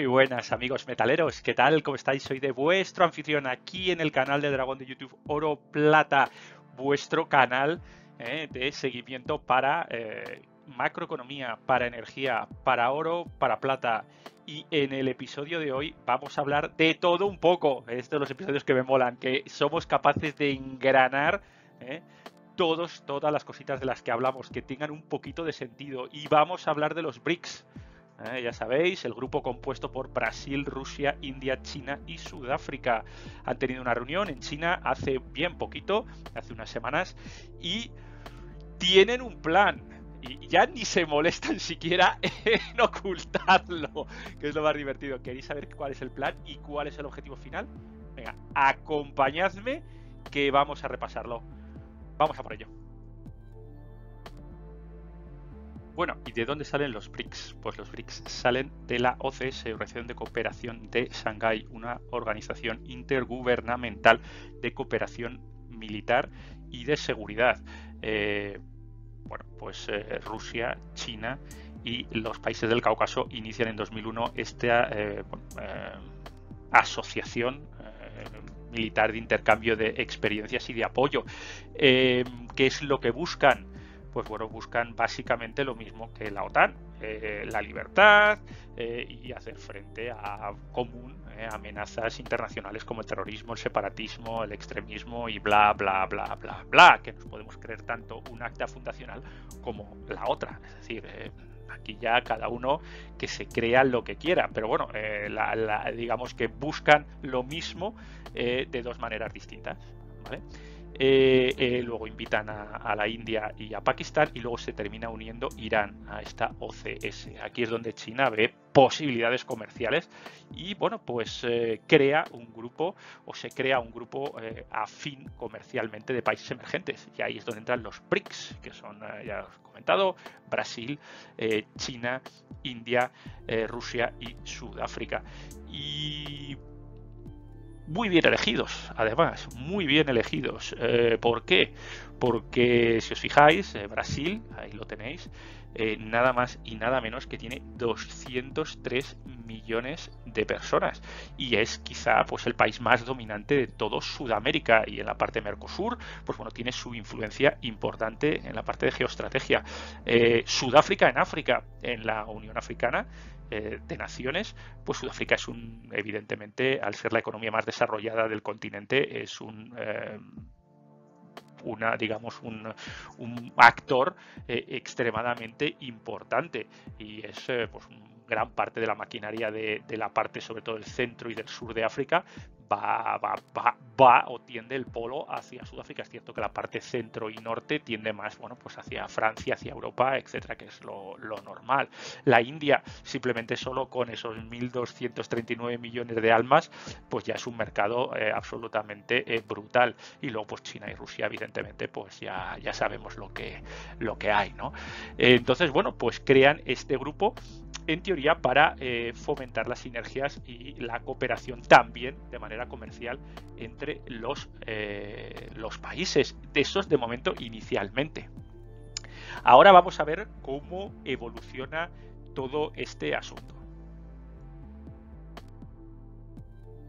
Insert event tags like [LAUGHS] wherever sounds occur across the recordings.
Muy buenas amigos metaleros, ¿qué tal? ¿Cómo estáis? Soy de vuestro anfitrión aquí en el canal de Dragón de YouTube Oro Plata, vuestro canal eh, de seguimiento para eh, macroeconomía, para energía, para oro, para plata. Y en el episodio de hoy vamos a hablar de todo un poco. Es de los episodios que me molan, que somos capaces de engranar eh, todos, todas las cositas de las que hablamos, que tengan un poquito de sentido. Y vamos a hablar de los BRICS. ¿Eh? ya sabéis, el grupo compuesto por Brasil, Rusia, India, China y Sudáfrica. Han tenido una reunión en China hace bien poquito, hace unas semanas, y tienen un plan. Y ya ni se molestan siquiera [LAUGHS] en ocultarlo, que es lo más divertido. ¿Queréis saber cuál es el plan y cuál es el objetivo final? Venga, acompañadme que vamos a repasarlo. Vamos a por ello. Bueno, ¿y de dónde salen los BRICS? Pues los BRICS salen de la OCS, Organización de Cooperación de Shanghái, una organización intergubernamental de cooperación militar y de seguridad. Eh, bueno, pues eh, Rusia, China y los países del Cáucaso inician en 2001 esta eh, asociación militar de intercambio de experiencias y de apoyo. ¿Qué es lo que buscan? Pues bueno, buscan básicamente lo mismo que la OTAN, eh, la libertad eh, y hacer frente a común eh, amenazas internacionales como el terrorismo, el separatismo, el extremismo y bla, bla, bla, bla, bla, que nos podemos creer tanto un acta fundacional como la otra. Es decir, aquí ya cada uno que se crea lo que quiera, pero bueno, digamos que buscan lo mismo de dos maneras distintas. ¿vale? Eh, eh, luego invitan a, la India y a Pakistán y luego se termina uniendo Irán a esta OCS. Aquí es donde China ve posibilidades comerciales y bueno pues eh, crea un grupo o se crea un grupo afín comercialmente de países emergentes y ahí es donde entran los BRICS que son ya os he comentado Brasil China India Rusia y Sudáfrica muy bien elegidos, además, muy bien elegidos. Eh, ¿Por qué? Porque si os fijáis, eh, Brasil, ahí lo tenéis, eh, nada más y nada menos que tiene 203 millones de personas y es quizá pues el país más dominante de todo Sudamérica y en la parte Mercosur pues bueno tiene su influencia importante en la parte de geoestrategia Sudáfrica en África en la Unión Africana eh, de naciones, pues Sudáfrica es un, evidentemente, al ser la economía más desarrollada del continente, es un eh, una, digamos, un, actor eh, extremadamente importante. Y es pues, gran parte de la maquinaria de, de, la parte, sobre todo del centro y del sur de África, va, va, va, va, o tiende el polo hacia Sudáfrica. Es cierto que la parte centro y norte tiende más, bueno, pues hacia Francia, hacia Europa, etcétera, que es lo, normal. La India, simplemente solo con esos 1.239 millones de almas, pues ya es un mercado eh, absolutamente eh, brutal. Y luego, pues China y Rusia, evidentemente, pues ya, ya sabemos lo que, lo que hay, ¿no? entonces, bueno, pues crean este grupo en teoría para eh, fomentar las sinergias y la cooperación también de manera comercial entre los, eh, los países. De esos de momento inicialmente. Ahora vamos a ver cómo evoluciona todo este asunto.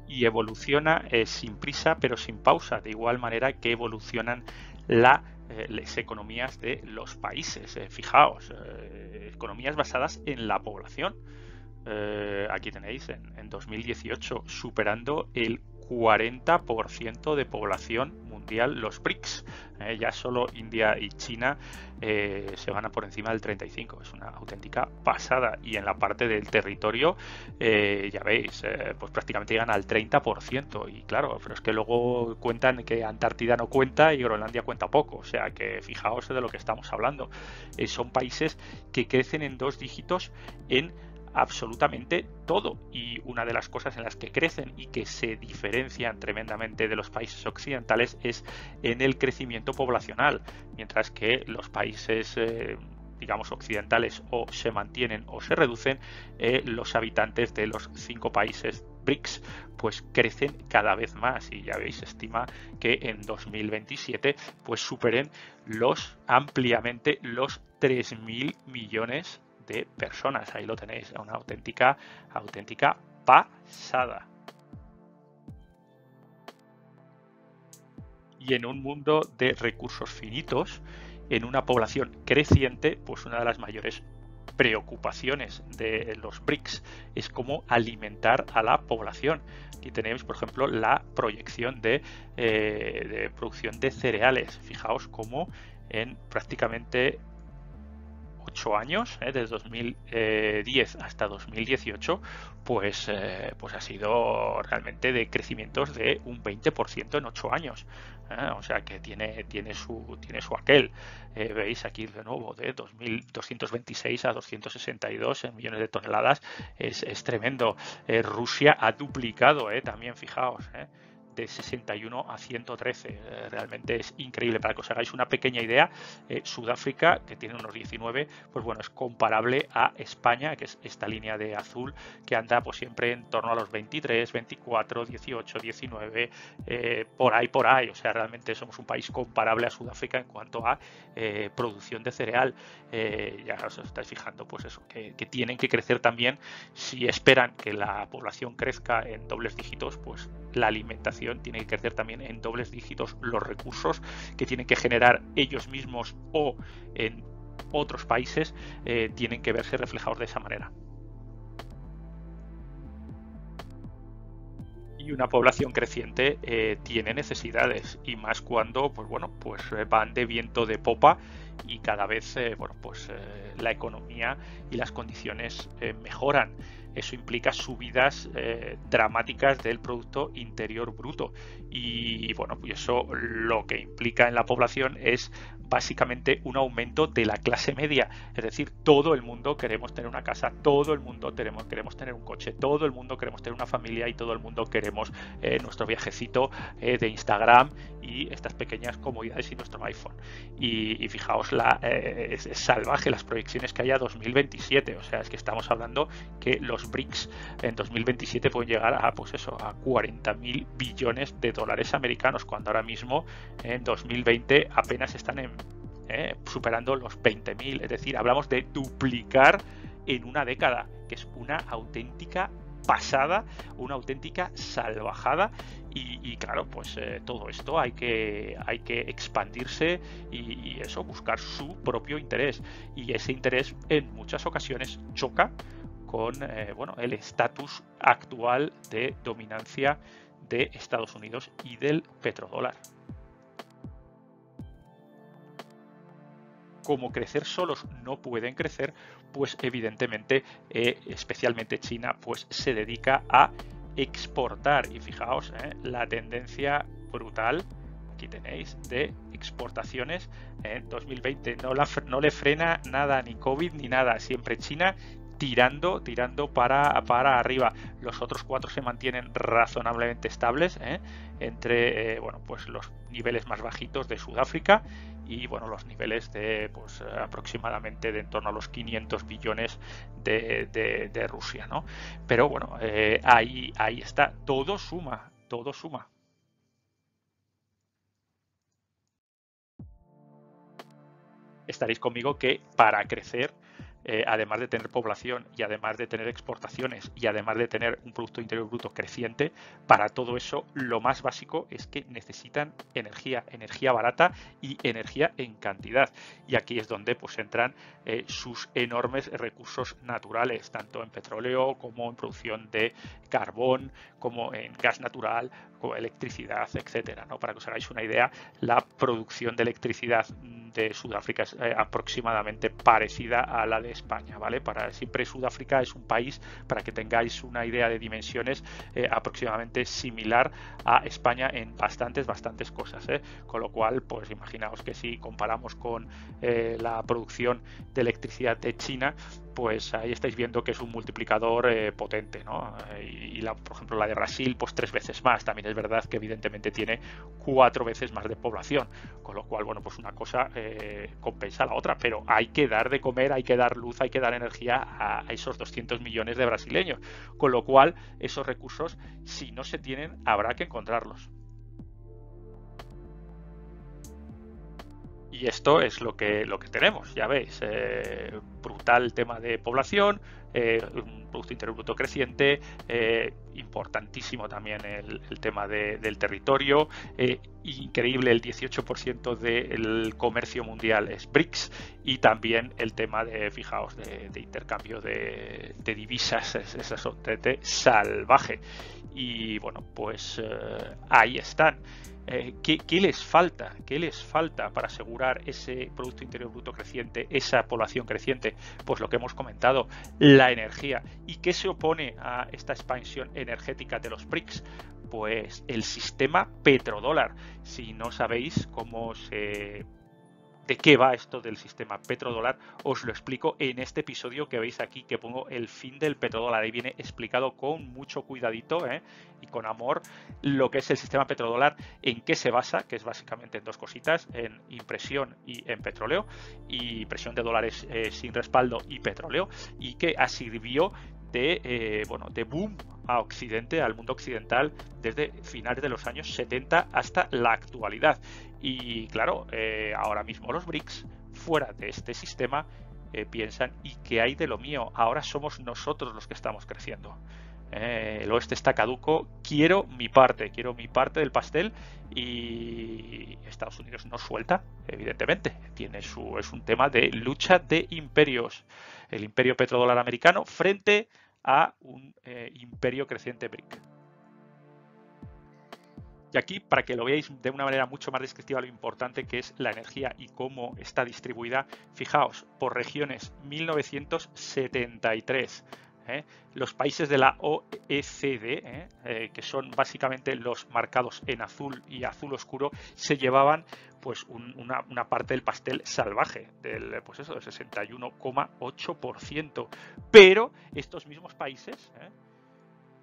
Y evoluciona eh, sin prisa pero sin pausa, de igual manera que evolucionan eh, las economías de los países. Fijaos, economías basadas en la población. aquí tenéis en, en 2018 superando el 40% de población mundial los BRICS. Eh, ya solo India y China eh, se van a por encima del 35. Es una auténtica pasada. Y en la parte del territorio, eh, ya veis, pues prácticamente llegan al 30%. Y claro, pero es que luego cuentan que Antártida no cuenta y Groenlandia cuenta poco. O sea que fijaos de lo que estamos hablando. son países que crecen en dos dígitos en absolutamente todo. Y una de las cosas en las que crecen y que se diferencian tremendamente de los países occidentales es en el crecimiento poblacional, mientras que los países... Eh, digamos occidentales o se mantienen o se reducen, eh, los habitantes de los cinco países BRICS pues crecen cada vez más y ya veis, estima que en 2027 pues superen ampliamente los 3.000 millones de personas. Ahí lo tenéis, una auténtica, auténtica pasada. Y en un mundo de recursos finitos, en una población creciente, pues una de las mayores preocupaciones de los BRICS es cómo alimentar a la población. Aquí tenemos, por ejemplo, la proyección de, eh, de producción de cereales. Fijaos cómo en prácticamente 8 años, ¿eh? desde 2010 hasta 2018, pues, eh, pues ha sido realmente de crecimientos de un 20% en 8 años. ¿eh? O sea que tiene, tiene, su, tiene su aquel. Veis aquí de nuevo, de 2.226 a 262 millones de toneladas. Es, es tremendo. Rusia ha duplicado también, fijaos de 61 a 113. Eh, realmente es increíble. Para que os hagáis una pequeña idea, eh, Sudáfrica, que tiene unos 19, pues bueno, es comparable a España, que es esta línea de azul, que anda pues siempre en torno a los 23, 24, 18, 19, por ahí, por ahí. O sea, realmente somos un país comparable a Sudáfrica en cuanto a eh, producción de cereal. ya os estáis fijando, pues eso, que, que tienen que crecer también. Si esperan que la población crezca en dobles dígitos, pues la alimentación tiene que crecer también en dobles dígitos los recursos que tienen que generar ellos mismos o en otros países eh, tienen que verse reflejados de esa manera. y una población creciente eh, tiene necesidades y más cuando pues bueno pues eh, van de viento de popa y cada vez bueno pues la economía y las condiciones mejoran eso implica subidas eh, dramáticas del Producto Interior Bruto. Y bueno, pues eso lo que implica en la población es básicamente un aumento de la clase media. Es decir, todo el mundo queremos tener una casa, todo el mundo queremos, queremos tener un coche, todo el mundo queremos tener una familia y todo el mundo queremos eh, nuestro viajecito eh, de Instagram y estas pequeñas comodidades y nuestro iPhone. Y, fijaos, la, eh, es, salvaje las proyecciones que hay a 2027. O sea, es que estamos hablando que los BRICS en 2027 pueden llegar a, pues eso, a 40 mil billones de dólares americanos, cuando ahora mismo en 2020 apenas están en ¿eh? superando los 20.000. Es decir, hablamos de duplicar en una década, que es una auténtica pasada, una auténtica salvajada y, claro, pues eh, todo esto hay que, hay que expandirse y, eso, buscar su propio interés y ese interés en muchas ocasiones choca con eh, bueno, el estatus actual de dominancia de Estados Unidos y del petrodólar. Como crecer solos no pueden crecer, pues evidentemente, eh, especialmente China, pues se dedica a exportar. Y fijaos, eh, la tendencia brutal, aquí tenéis, de exportaciones en 2020. No, le frena nada, ni COVID ni nada. Siempre China tirando, tirando para, para arriba. Los otros cuatro se mantienen razonablemente estables ¿eh? entre bueno, pues los niveles más bajitos de Sudáfrica y bueno, los niveles de pues, aproximadamente de en torno a los 500 billones de, Rusia, ¿no? Pero bueno, eh, ahí, ahí está, todo suma, todo suma. Estaréis conmigo que para crecer eh, además de tener población y además de tener exportaciones y además de tener un Producto Interior Bruto creciente, para todo eso lo más básico es que necesitan energía, energía barata y energía en cantidad. Y aquí es donde pues entran eh, sus enormes recursos naturales, tanto en petróleo como en producción de carbón, como en gas natural, electricidad, etcétera. ¿no? Para que os hagáis una idea, la producción de electricidad de Sudáfrica es eh, aproximadamente parecida a la de España, ¿vale? Para siempre Sudáfrica es un país, para que tengáis una idea de dimensiones, eh, aproximadamente similar a España en bastantes, bastantes cosas, ¿eh? Con lo cual, pues imaginaos que si comparamos con la producción de electricidad de China, pues ahí estáis viendo que es un multiplicador potente, ¿no? Y, la, por ejemplo la de Brasil, pues tres veces más. También verdad que evidentemente tiene cuatro veces más de población, con lo cual, bueno, pues una cosa eh, compensa la otra, pero hay que dar de comer, hay que dar luz, hay que dar energía a, a esos 200 millones de brasileños, con lo cual esos recursos, si no se tienen, habrá que encontrarlos. Y esto es lo que, lo que tenemos, ya veis. Eh, brutal tema de población, eh, un Producto Interior Bruto creciente, eh, importantísimo también el, tema del territorio, increíble el 18% del comercio mundial es BRICS y también el tema de, fijaos, de, intercambio de, divisas, es, es, salvaje. Y bueno, pues ahí están. Eh, ¿qué, les falta? ¿Qué les falta para asegurar ese Producto Interior Bruto creciente, esa población creciente? Pues lo que hemos comentado, la energía. ¿Y qué se opone a esta expansión energética de los BRICS? Pues el sistema petrodólar. Si no sabéis cómo se de qué va esto del sistema petrodólar, os lo explico en este episodio que veis aquí, que pongo el fin del petrodólar. Ahí viene explicado con mucho cuidadito ¿eh? y con amor lo que es el sistema petrodólar, en qué se basa, que es básicamente en dos cositas, en impresión y en petróleo, y impresión de dólares eh, sin respaldo y petróleo, y que sirvió de, eh, bueno, de boom a Occidente, al mundo occidental, desde finales de los años 70 hasta la actualidad. Y claro, eh, ahora mismo los BRICS, fuera de este sistema, eh, piensan, ¿y qué hay de lo mío? Ahora somos nosotros los que estamos creciendo. el oeste está caduco, quiero mi parte, quiero mi parte del pastel y Estados Unidos no suelta, evidentemente. Tiene su, es un tema de lucha de imperios. El imperio petrodólar americano frente a un eh, imperio creciente BRIC. Y aquí, para que lo veáis de una manera mucho más descriptiva lo importante que es la energía y cómo está distribuida, fijaos, por regiones 1973. ¿eh? Los países de la OECD, ¿eh? que son básicamente los marcados en azul y azul oscuro, se llevaban pues una, parte del pastel salvaje, del pues del 61,8%. Pero estos mismos países ¿eh?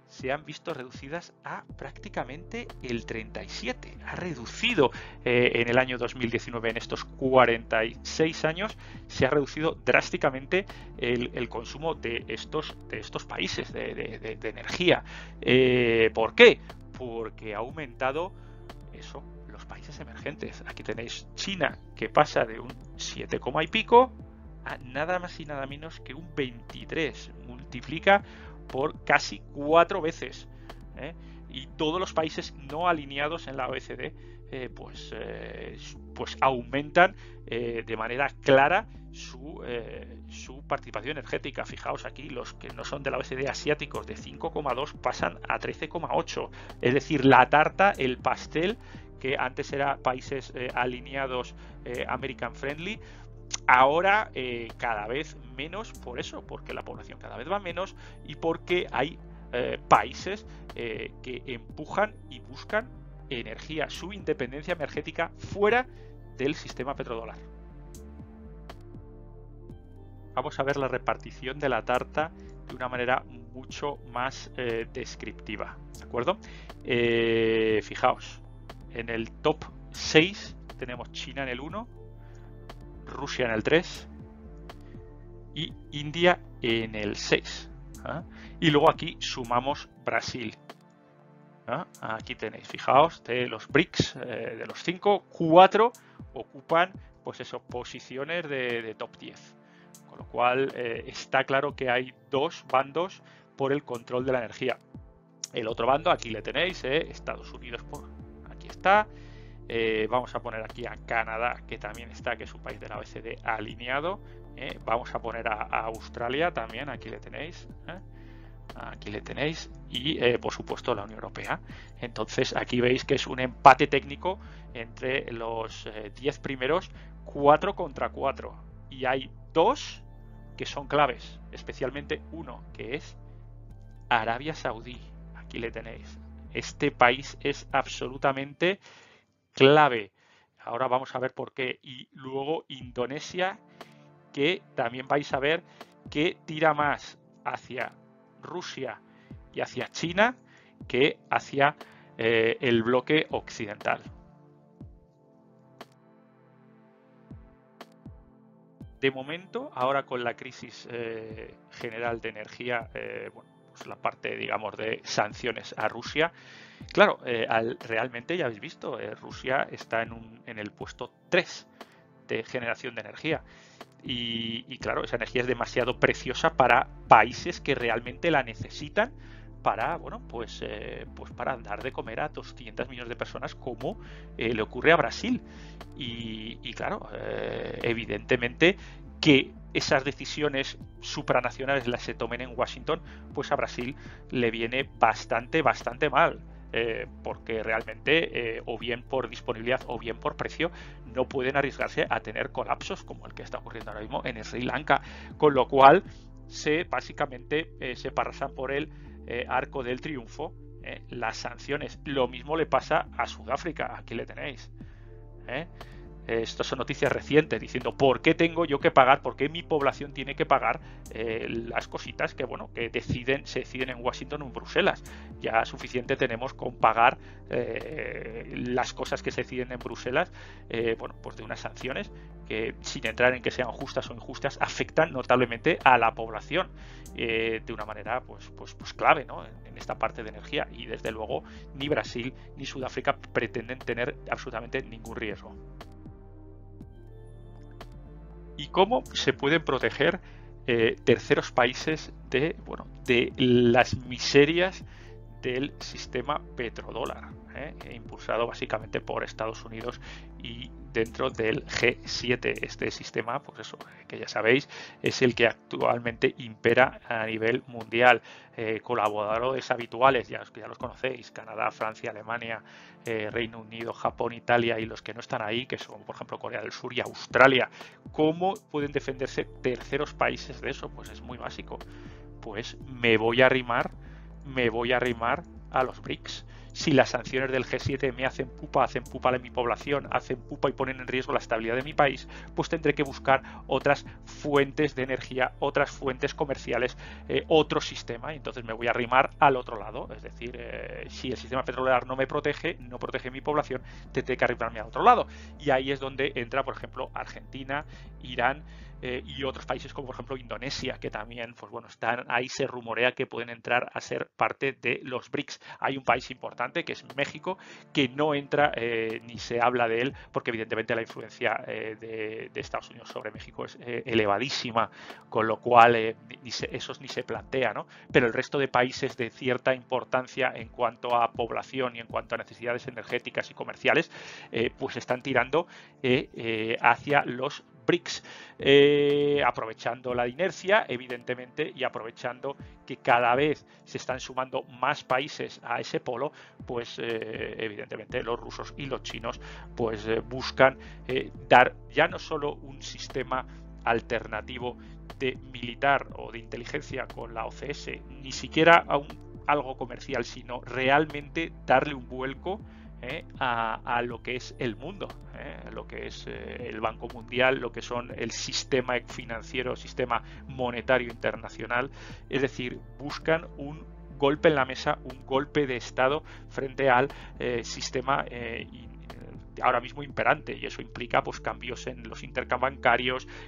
Se han visto reducidas a prácticamente el 37. Ha reducido eh, en el año 2019, en estos 46 años, se ha reducido drásticamente el, consumo de estos, de estos países de, energía. Eh, ¿Por qué? Porque ha aumentado eso, países emergentes. Aquí tenéis China, que pasa de un 7, y pico a nada más y nada menos que un 23. Multiplica por casi cuatro veces. ¿eh? Y todos los países no alineados en la OECD eh, pues, eh, pues aumentan de manera clara su, su, participación energética. Fijaos aquí, los que no son de la OECD asiáticos de 5,2 pasan a 13,8. Es decir, la tarta, el pastel que antes era países eh, alineados eh, American Friendly, ahora eh, cada vez menos por eso, porque la población cada vez va menos y porque hay países que empujan y buscan energía, su independencia energética fuera del sistema petrodólar. Vamos a ver la repartición de la tarta de una manera mucho más descriptiva. ¿De acuerdo? fijaos, en el top 6 tenemos China en el 1, Rusia en el 3 y India en el 6. ¿ah? Y luego aquí sumamos Brasil. ¿ah? Aquí tenéis, fijaos, de los BRICS, eh, de los 5, 4 ocupan pues eso, posiciones de, top 10. Con lo cual eh, está claro que hay dos bandos por el control de la energía. El otro bando, aquí le tenéis, eh, Estados Unidos por, Eh, vamos a poner aquí a Canadá, que también está, que es un país de la OECD alineado. Eh, vamos a poner a, Australia también, aquí le tenéis. Eh. Aquí le tenéis. Y por supuesto la Unión Europea. Entonces aquí veis que es un empate técnico entre los 10 primeros, 4 contra 4. Y hay dos que son claves, especialmente uno que es Arabia Saudí. Aquí le tenéis este país es absolutamente clave. Ahora vamos a ver por qué. Y luego Indonesia, que también vais a ver que tira más hacia Rusia y hacia China que hacia eh, el bloque occidental. De momento, ahora con la crisis eh, general de energía, eh, bueno, pues, la parte, digamos, de sanciones a Rusia. Claro, eh, realmente ya habéis visto, eh, Rusia está en, en el puesto 3 de generación de energía. y, claro, esa energía es demasiado preciosa para países que realmente la necesitan para, bueno, pues, eh, pues para dar de comer a 200 millones de personas como le ocurre a Brasil. Y, claro, evidentemente que esas decisiones supranacionales las se tomen en Washington, pues a Brasil le viene bastante, bastante mal. Eh, porque realmente, eh, o bien por disponibilidad o bien por precio, no pueden arriesgarse a tener colapsos como el que está ocurriendo ahora mismo en Sri Lanka. Con lo cual, se básicamente eh, se pasan por el arco del triunfo las sanciones. Lo mismo le pasa a Sudáfrica, aquí le tenéis. Estas son noticias recientes diciendo por qué tengo yo que pagar, por qué mi población tiene que pagar eh, las cositas que bueno que deciden, se deciden en Washington o en Bruselas. Ya suficiente tenemos con pagar eh, las cosas que se deciden en Bruselas, eh, bueno, pues de unas sanciones que sin entrar en que sean justas o injustas afectan notablemente a la población de una manera pues, pues, pues clave ¿no? en esta parte de energía y desde luego ni Brasil ni Sudáfrica pretenden tener absolutamente ningún riesgo y cómo se pueden proteger eh, terceros países de, bueno, de las miserias del sistema petrodólar, ¿eh? impulsado básicamente por Estados Unidos y dentro del G7. Este sistema, pues eso, que ya sabéis, es el que actualmente impera a nivel mundial. Eh, colaboradores habituales, ya, ya los conocéis, Canadá, Francia, Alemania, eh, Reino Unido, Japón, Italia y los que no están ahí, que son por ejemplo Corea del Sur y Australia. ¿Cómo pueden defenderse terceros países de eso? Pues es muy básico. Pues me voy a arrimar, me voy a arrimar a los BRICS si las sanciones del G7 me hacen pupa, hacen pupa a mi población, hacen pupa y ponen en riesgo la estabilidad de mi país, pues tendré que buscar otras fuentes de energía, otras fuentes comerciales, eh, otro sistema. Y entonces me voy a arrimar al otro lado. Es decir, eh, si el sistema petrolero no me protege, no protege mi población, tendré que arrimarme al otro lado. Y ahí es donde entra, por ejemplo, Argentina, Irán, eh, y otros países como por ejemplo Indonesia, que también, pues bueno, están ahí se rumorea que pueden entrar a ser parte de los BRICS. Hay un país importante que es México, que no entra eh, ni se habla de él, porque evidentemente la influencia eh, de, Estados Unidos sobre México es elevadísima, con lo cual ni se, ni se plantea, ¿no? Pero el resto de países de cierta importancia en cuanto a población y en cuanto a necesidades energéticas y comerciales, pues están tirando hacia los BRICS, eh, aprovechando la inercia, evidentemente, y aprovechando que cada vez se están sumando más países a ese polo, pues eh, evidentemente los rusos y los chinos pues eh, buscan dar ya no solo un sistema alternativo de militar o de inteligencia con la OCS, ni siquiera a un, algo comercial, sino realmente darle un vuelco ¿eh? a, lo que es el mundo, ¿eh? lo que es eh, el Banco Mundial, lo que son el sistema financiero, sistema monetario internacional. Es decir, buscan un golpe en la mesa, un golpe de Estado frente al sistema ahora mismo imperante y eso implica pues cambios en los intercambios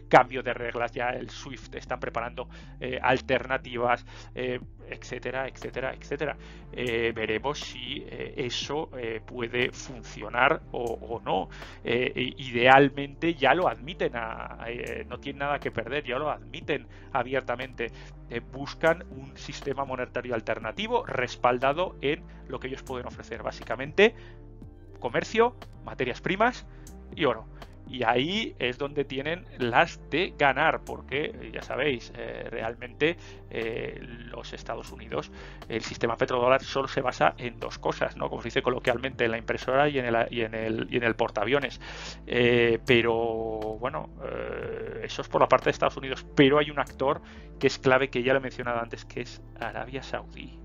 cambio de reglas, ya el SWIFT están preparando eh, alternativas, eh, etcétera, etcétera, etcétera. Eh, veremos si eso puede funcionar o, no. idealmente ya lo admiten, no tienen nada que perder, ya lo admiten abiertamente. buscan un sistema monetario alternativo respaldado en lo que ellos pueden ofrecer, básicamente comercio, materias primas y oro. Y ahí es donde tienen las de ganar, porque ya sabéis, eh, realmente eh, los Estados Unidos, el sistema petrodólar solo se basa en dos cosas, ¿no? Como se dice coloquialmente, en la impresora y en el, y en el, y en el portaaviones. Eh, pero bueno, eso es por la parte de Estados Unidos. Pero hay un actor que es clave, que ya lo he mencionado antes, que es Arabia Saudí.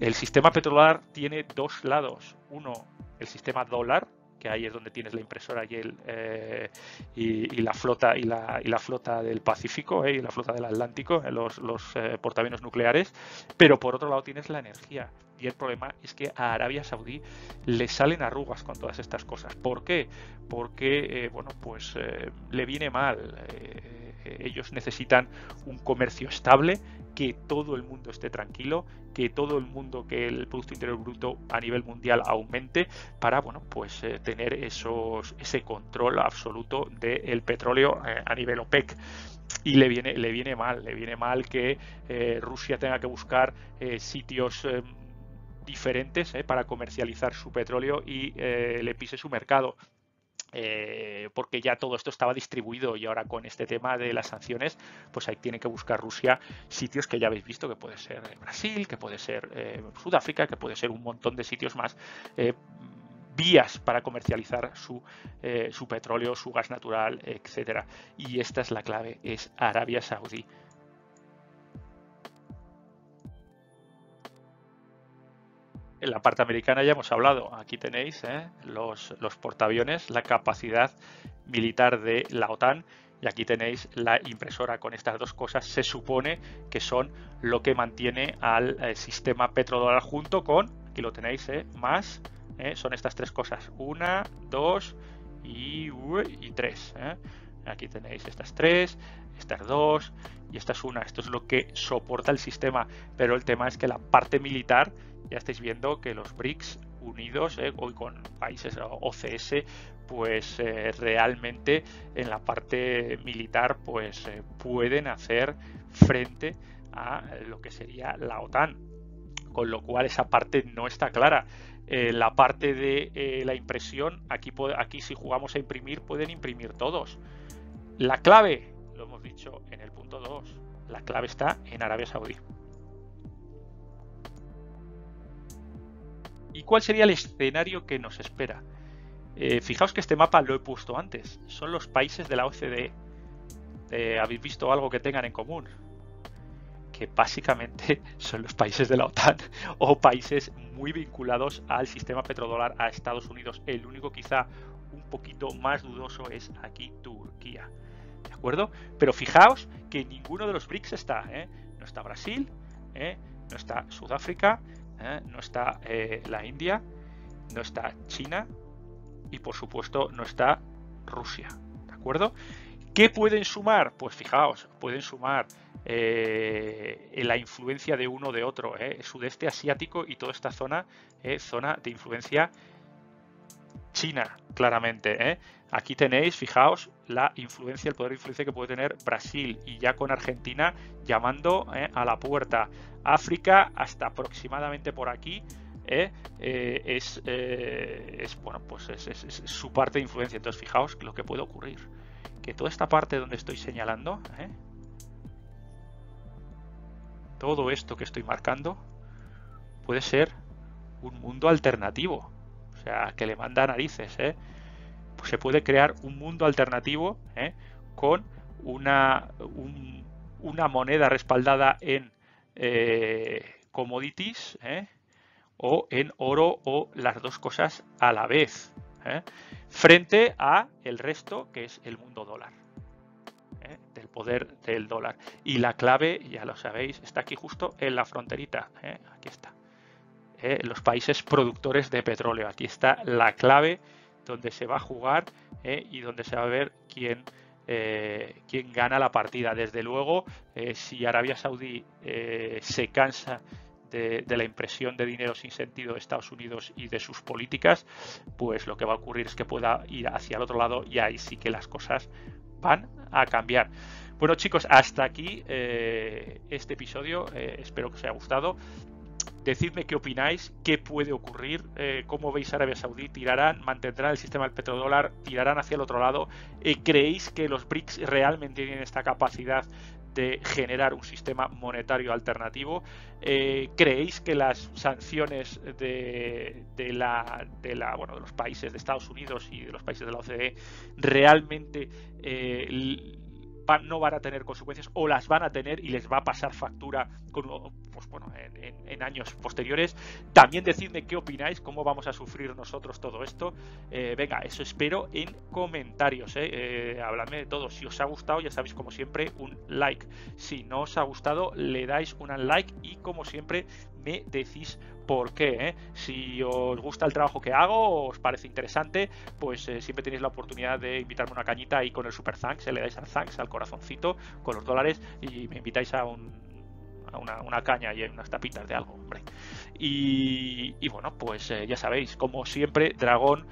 El sistema petrolero tiene dos lados. Uno, el sistema dólar, que ahí es donde tienes la impresora y, el, eh, y, la flota y la, flota del Pacífico eh, y la flota del Atlántico, eh, los, los portaaviones nucleares, pero por otro lado tienes la energía. Y el problema es que a Arabia Saudí le salen arrugas con todas estas cosas. ¿Por qué? Porque, bueno, pues le viene mal ellos necesitan un comercio estable, que todo el mundo esté tranquilo, que todo el mundo, que el Producto Interior Bruto a nivel mundial aumente para, bueno, pues eh, tener esos, ese control absoluto del petróleo eh, a nivel OPEC y le viene, le viene mal, le viene mal que eh, Rusia tenga que buscar sitios diferentes para comercializar su petróleo y le pise su mercado. Eh, porque ya todo esto estaba distribuido y ahora con este tema de las sanciones, pues ahí tiene que buscar Rusia sitios que ya habéis visto, que puede ser eh, Brasil, que puede ser eh, Sudáfrica, que puede ser un montón de sitios más. vías para comercializar su, su petróleo, su gas natural, etcétera. Y esta es la clave, es Arabia Saudí. En la parte americana ya hemos hablado. Aquí tenéis ¿eh? los, portaaviones, la capacidad militar de la OTAN y aquí tenéis la impresora con estas dos cosas. Se supone que son lo que mantiene al eh, sistema petrodólar junto con, aquí lo tenéis, ¿eh? más, son estas tres cosas. Una, dos y, y tres. Aquí tenéis estas tres, estas dos y esta es una. Esto es lo que soporta el sistema. Pero el tema es que la parte militar ya estáis viendo que los BRICS unidos, eh, hoy con países OCS, pues eh, realmente en la parte militar pues eh, pueden hacer frente a lo que sería la OTAN. Con lo cual esa parte no está clara. la parte de la impresión, aquí, aquí si jugamos a imprimir, pueden imprimir todos. La clave, lo hemos dicho en el punto 2, la clave está en Arabia Saudí. ¿Y cuál sería el escenario que nos espera? Eh, fijaos que este mapa lo he puesto antes. Son los países de la OCDE. Eh, ¿Habéis visto algo que tengan en común? Que básicamente [LAUGHS] son los países de la OTAN [LAUGHS] o países muy vinculados al sistema petrodólar a Estados Unidos. El único quizá un poquito más dudoso es aquí Turquía. ¿De acuerdo? Pero fijaos que ninguno de los BRICS está. ¿eh? No está Brasil, no está Sudáfrica, ¿eh? no está eh, la India, no está China y por supuesto no está Rusia. ¿De acuerdo? ¿Qué pueden sumar? Pues fijaos, pueden sumar eh, la influencia de uno de otro, sudeste asiático y toda esta zona, zona de influencia china, claramente. Aquí tenéis, fijaos, la influencia, el poder de influencia que puede tener Brasil y ya con Argentina llamando a la puerta. África hasta aproximadamente por aquí ¿eh? Eh, eh, es, bueno pues es, su parte de influencia entonces fijaos lo que puede ocurrir que toda esta parte donde estoy señalando todo esto que estoy marcando puede ser un mundo alternativo o sea que le manda narices pues se puede crear un mundo alternativo con una, moneda respaldada en eh, commodities ¿eh? o en oro o las dos cosas a la vez ¿eh? frente a el resto que es el mundo dólar del poder del dólar. Y la clave ya lo sabéis está aquí justo en la fronterita aquí está los países productores de petróleo aquí está la clave donde se va a jugar y donde se va a ver quién eh, quien gana la partida. Desde luego, eh, si Arabia Saudí eh, se cansa de, la impresión de dinero sin sentido de Estados Unidos y de sus políticas, pues lo que va a ocurrir es que pueda ir hacia el otro lado y ahí sí que las cosas van a cambiar. Bueno chicos, hasta aquí este episodio, espero que os haya gustado. Decidme qué opináis, qué puede ocurrir, eh, cómo veis Arabia Saudí, tirarán, mantendrán el sistema del petrodólar, tirarán hacia el otro lado. Eh, ¿Creéis que los BRICS realmente tienen esta capacidad de generar un sistema monetario alternativo. Eh, ¿Creéis que las sanciones de, la, de, la, bueno, de los países de Estados Unidos y de los países de la OCDE realmente no van a tener consecuencias o las van a tener y les va a pasar factura con, pues bueno, en, años posteriores. También decidme qué opináis, cómo vamos a sufrir nosotros todo esto. Eh, venga, eso espero en comentarios. Eh. Eh, habladme de todo. Si os ha gustado, ya sabéis, como siempre, un like. Si no os ha gustado, le dais un like y como siempre me decís por qué. ¿eh? Si os gusta el trabajo que hago, os parece interesante, pues eh, siempre tenéis la oportunidad de invitarme una cañita y con el super thanks, le dais al thanks, al corazoncito, con los dólares y me invitáis a un a una, caña y unas tapitas de algo, hombre. Y, bueno, pues ya sabéis, como siempre, Dragón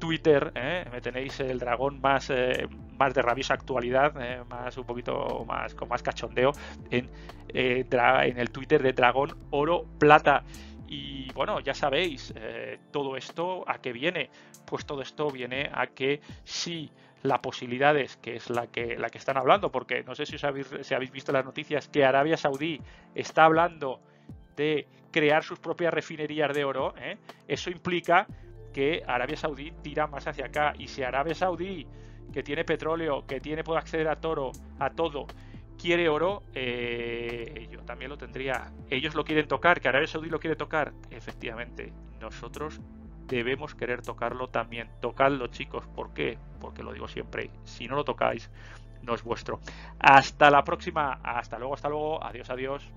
Twitter, ¿eh? me tenéis el dragón más, eh, más de rabiosa actualidad, ¿eh? más un poquito más con más cachondeo en, en el Twitter de Dragón Oro Plata. Y bueno, ya sabéis, todo esto a qué viene. Pues todo esto viene a que si la posibilidad es, que es la que, la que están hablando, porque no sé si os habéis, si habéis visto las noticias, que Arabia Saudí está hablando de crear sus propias refinerías de oro, eso implica que Arabia Saudí tira más hacia acá. Y si Arabia Saudí, que tiene petróleo, que tiene puede acceder a toro, a todo, quiere oro, eh, yo también lo tendría. Ellos lo quieren tocar, que Arabia Saudí lo quiere tocar. Efectivamente, nosotros debemos querer tocarlo también. Tocadlo, chicos. ¿Por qué? Porque lo digo siempre. Si no lo tocáis, no es vuestro. Hasta la próxima. Hasta luego, hasta luego. Adiós, adiós.